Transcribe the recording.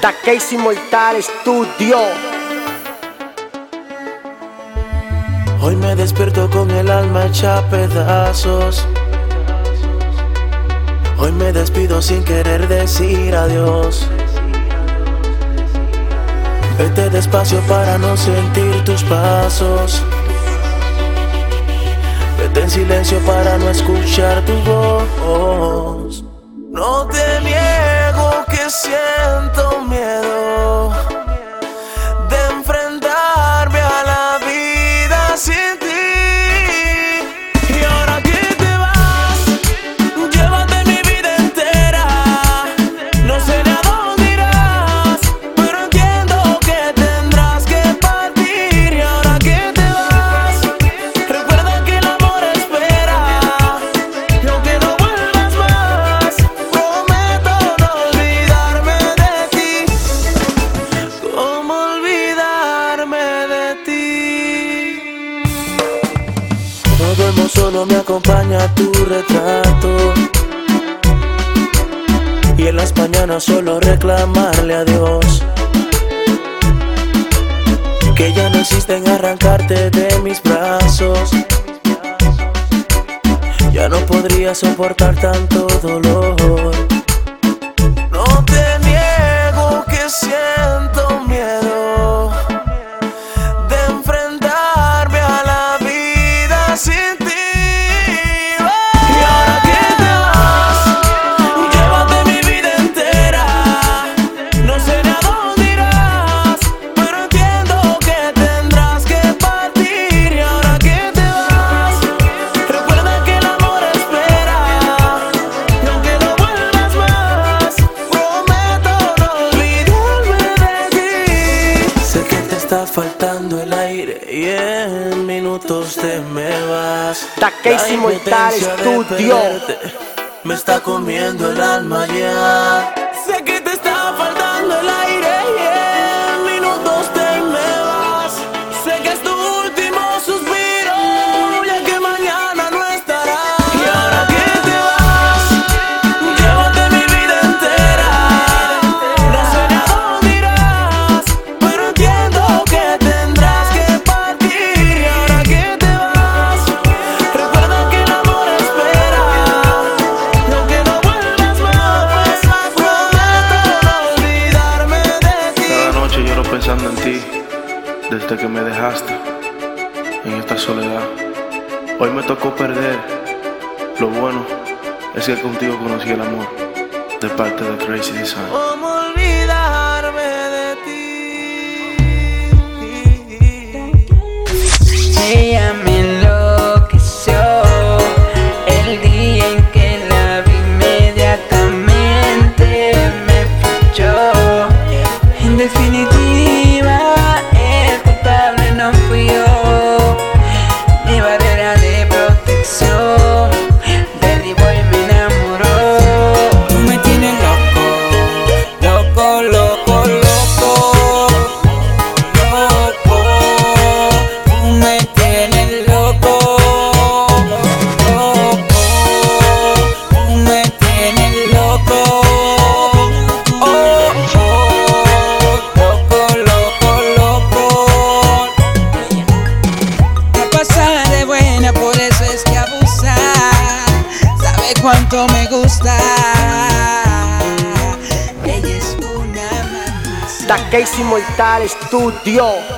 Da Casey Mortal Studio. Hoy me despierto con el alma hecha pedazos. Hoy me despido sin querer decir adiós. Vete despacio para no sentir tus pasos. Vete en silencio para no escuchar tu voz. como solo me acompaña tu retrato. Y en las mañanas solo reclamarle a Dios que ya no existen arrancarte de mis brazos. Ya no podría soportar tanto dolor. faltando el aire y en minutos te me vas. Takeshi Moital Studio. Me está comiendo el alma ya. desde que me dejaste en esta soledad. Hoy me tocó perder. Lo bueno es que contigo conocí el amor de parte de Crazy Design. cuánto me gusta. Ella es una mamá. Casey Mortal Studio.